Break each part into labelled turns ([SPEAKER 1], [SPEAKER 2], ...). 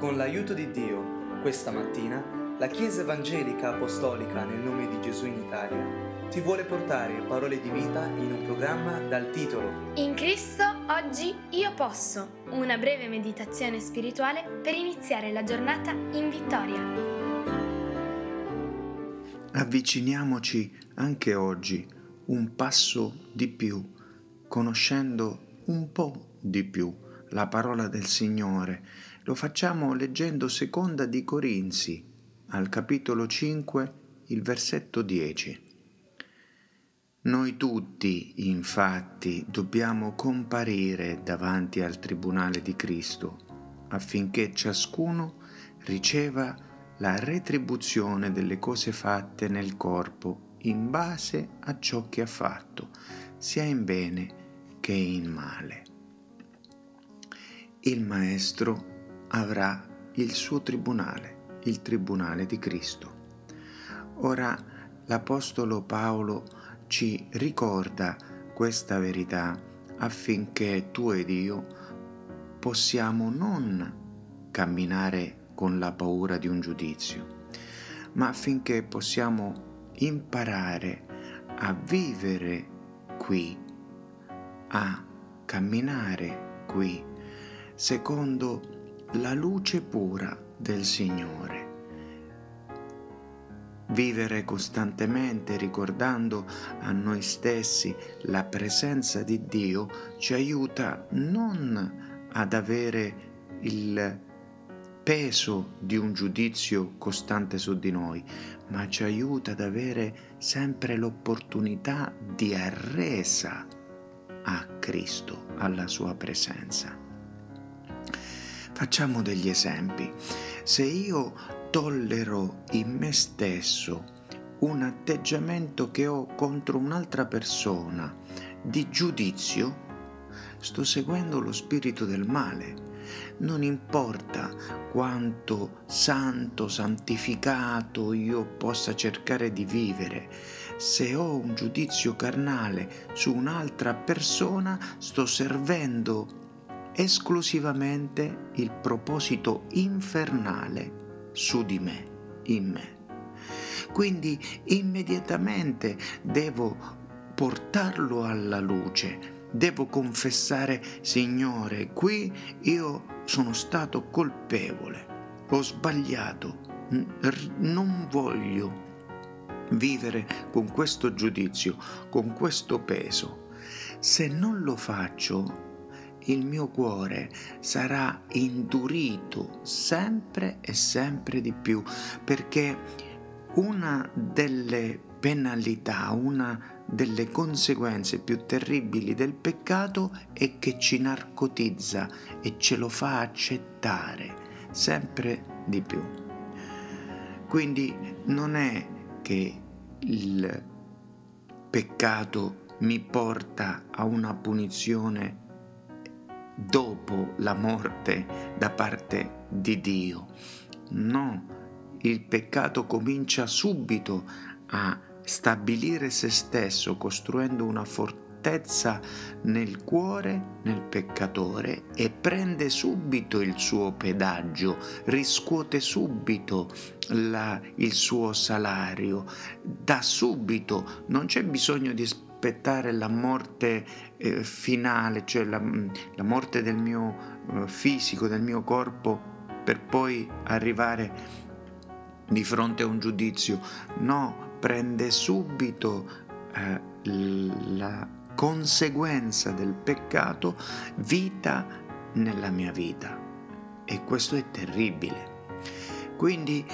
[SPEAKER 1] Con l'aiuto di Dio, questa mattina, la Chiesa Evangelica Apostolica nel nome di Gesù in Italia ti vuole portare parole di vita in un programma dal titolo
[SPEAKER 2] In Cristo oggi io posso, una breve meditazione spirituale per iniziare la giornata in vittoria.
[SPEAKER 3] Avviciniamoci anche oggi un passo di più, conoscendo un po' di più la parola del Signore. Lo facciamo leggendo seconda di Corinzi, al capitolo 5, il versetto 10. Noi tutti, infatti, dobbiamo comparire davanti al tribunale di Cristo, affinché ciascuno riceva la retribuzione delle cose fatte nel corpo in base a ciò che ha fatto, sia in bene che in male il Maestro avrà il suo tribunale, il tribunale di Cristo. Ora l'Apostolo Paolo ci ricorda questa verità affinché tu ed io possiamo non camminare con la paura di un giudizio, ma affinché possiamo imparare a vivere qui, a camminare qui secondo la luce pura del Signore. Vivere costantemente ricordando a noi stessi la presenza di Dio ci aiuta non ad avere il peso di un giudizio costante su di noi, ma ci aiuta ad avere sempre l'opportunità di arresa a Cristo, alla sua presenza. Facciamo degli esempi. Se io tollero in me stesso un atteggiamento che ho contro un'altra persona di giudizio, sto seguendo lo spirito del male. Non importa quanto santo, santificato io possa cercare di vivere, se ho un giudizio carnale su un'altra persona, sto servendo esclusivamente il proposito infernale su di me, in me. Quindi immediatamente devo portarlo alla luce, devo confessare, Signore, qui io sono stato colpevole, ho sbagliato, non voglio vivere con questo giudizio, con questo peso. Se non lo faccio, il mio cuore sarà indurito sempre e sempre di più perché una delle penalità, una delle conseguenze più terribili del peccato è che ci narcotizza e ce lo fa accettare sempre di più. Quindi non è che il peccato mi porta a una punizione dopo la morte da parte di Dio. No, il peccato comincia subito a stabilire se stesso, costruendo una fortezza nel cuore, nel peccatore e prende subito il suo pedaggio, riscuote subito la, il suo salario, da subito, non c'è bisogno di aspettare la morte eh, finale, cioè la, la, morte del mio eh, fisico, del mio corpo, per poi arrivare di fronte a un giudizio. No, prende subito eh, la conseguenza del peccato vita nella mia vita. E questo è terribile. Quindi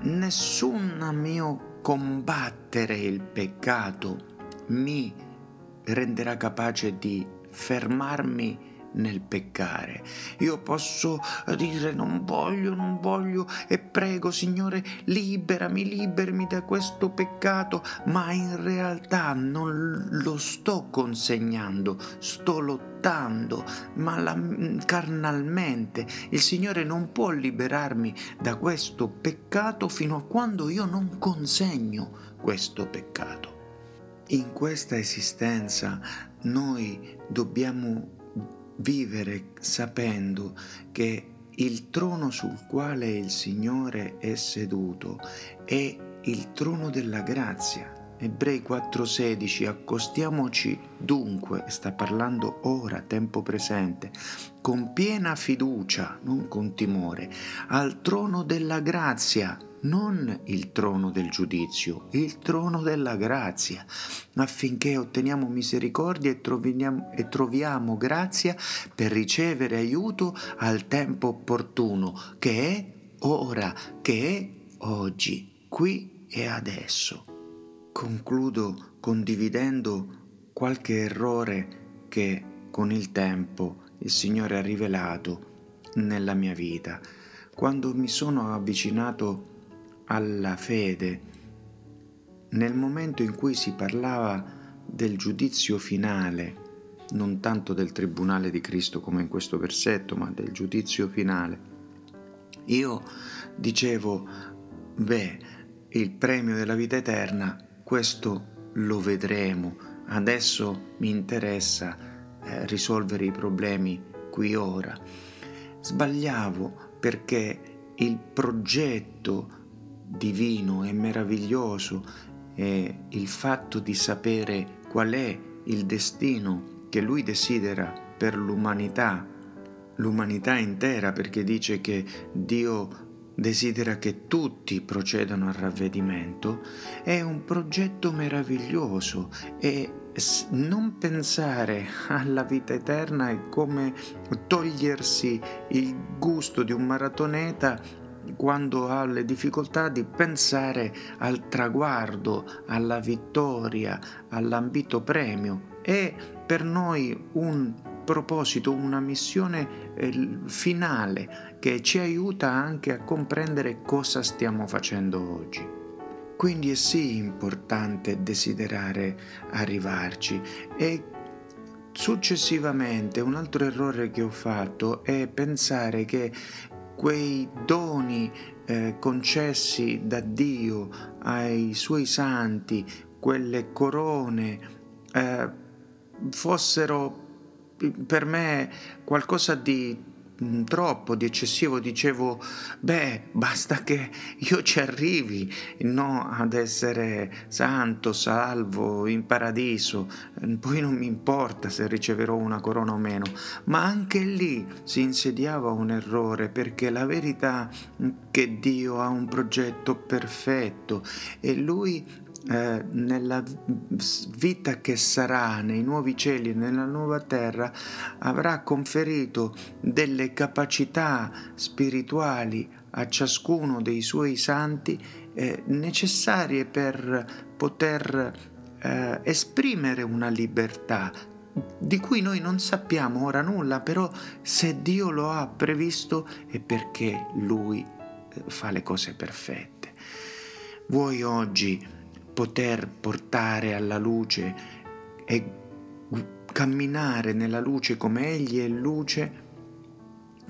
[SPEAKER 3] nessun mio combattere il peccato mi renderà capace di fermarmi nel peccare. Io posso dire non voglio, non voglio e prego Signore liberami, liberami da questo peccato, ma in realtà non lo sto consegnando, sto lottando, ma la, carnalmente. Il Signore non può liberarmi da questo peccato fino a quando io non consegno questo peccato. In questa esistenza noi dobbiamo vivere sapendo che il trono sul quale il Signore è seduto è il trono della grazia. Ebrei 4:16 Accostiamoci dunque, sta parlando ora, tempo presente, con piena fiducia, non con timore, al trono della grazia non il trono del giudizio, il trono della grazia, affinché otteniamo misericordia e troviamo, e troviamo grazia per ricevere aiuto al tempo opportuno, che è ora, che è oggi, qui e adesso. Concludo condividendo qualche errore che con il tempo il Signore ha rivelato nella mia vita. Quando mi sono avvicinato alla fede, nel momento in cui si parlava del giudizio finale, non tanto del tribunale di Cristo come in questo versetto, ma del giudizio finale, io dicevo, beh, il premio della vita eterna, questo lo vedremo, adesso mi interessa eh, risolvere i problemi qui ora. Sbagliavo perché il progetto divino e meraviglioso è il fatto di sapere qual è il destino che lui desidera per l'umanità, l'umanità intera, perché dice che Dio desidera che tutti procedano al ravvedimento, è un progetto meraviglioso e non pensare alla vita eterna è come togliersi il gusto di un maratoneta quando ha le difficoltà di pensare al traguardo, alla vittoria, all'ambito premio. È per noi un proposito, una missione eh, finale che ci aiuta anche a comprendere cosa stiamo facendo oggi. Quindi è sì importante desiderare arrivarci e successivamente un altro errore che ho fatto è pensare che quei doni eh, concessi da Dio ai suoi santi, quelle corone, eh, fossero per me qualcosa di troppo, di eccessivo, dicevo, beh, basta che io ci arrivi, no ad essere santo, salvo, in paradiso, poi non mi importa se riceverò una corona o meno, ma anche lì si insediava un errore perché la verità è che Dio ha un progetto perfetto e lui eh, nella vita che sarà nei nuovi cieli e nella nuova terra avrà conferito delle capacità spirituali a ciascuno dei suoi santi eh, necessarie per poter eh, esprimere una libertà di cui noi non sappiamo ora nulla, però se Dio lo ha previsto è perché Lui eh, fa le cose perfette. Voi oggi poter portare alla luce e camminare nella luce come Egli è luce,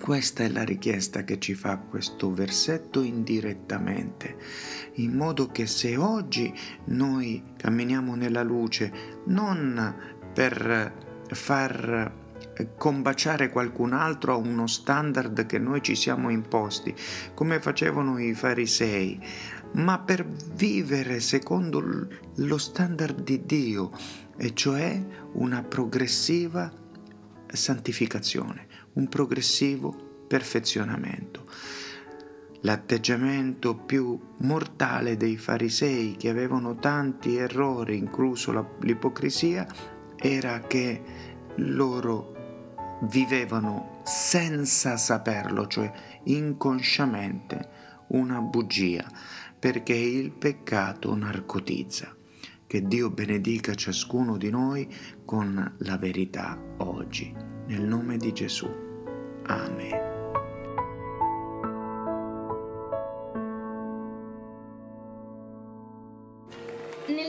[SPEAKER 3] questa è la richiesta che ci fa questo versetto indirettamente, in modo che se oggi noi camminiamo nella luce non per far combaciare qualcun altro a uno standard che noi ci siamo imposti, come facevano i farisei, ma per vivere secondo lo standard di Dio, e cioè una progressiva santificazione, un progressivo perfezionamento. L'atteggiamento più mortale dei farisei che avevano tanti errori, incluso l'ipocrisia, era che loro vivevano senza saperlo, cioè inconsciamente, una bugia perché il peccato narcotizza. Che Dio benedica ciascuno di noi con la verità oggi. Nel nome di Gesù. Amen.
[SPEAKER 2] Nel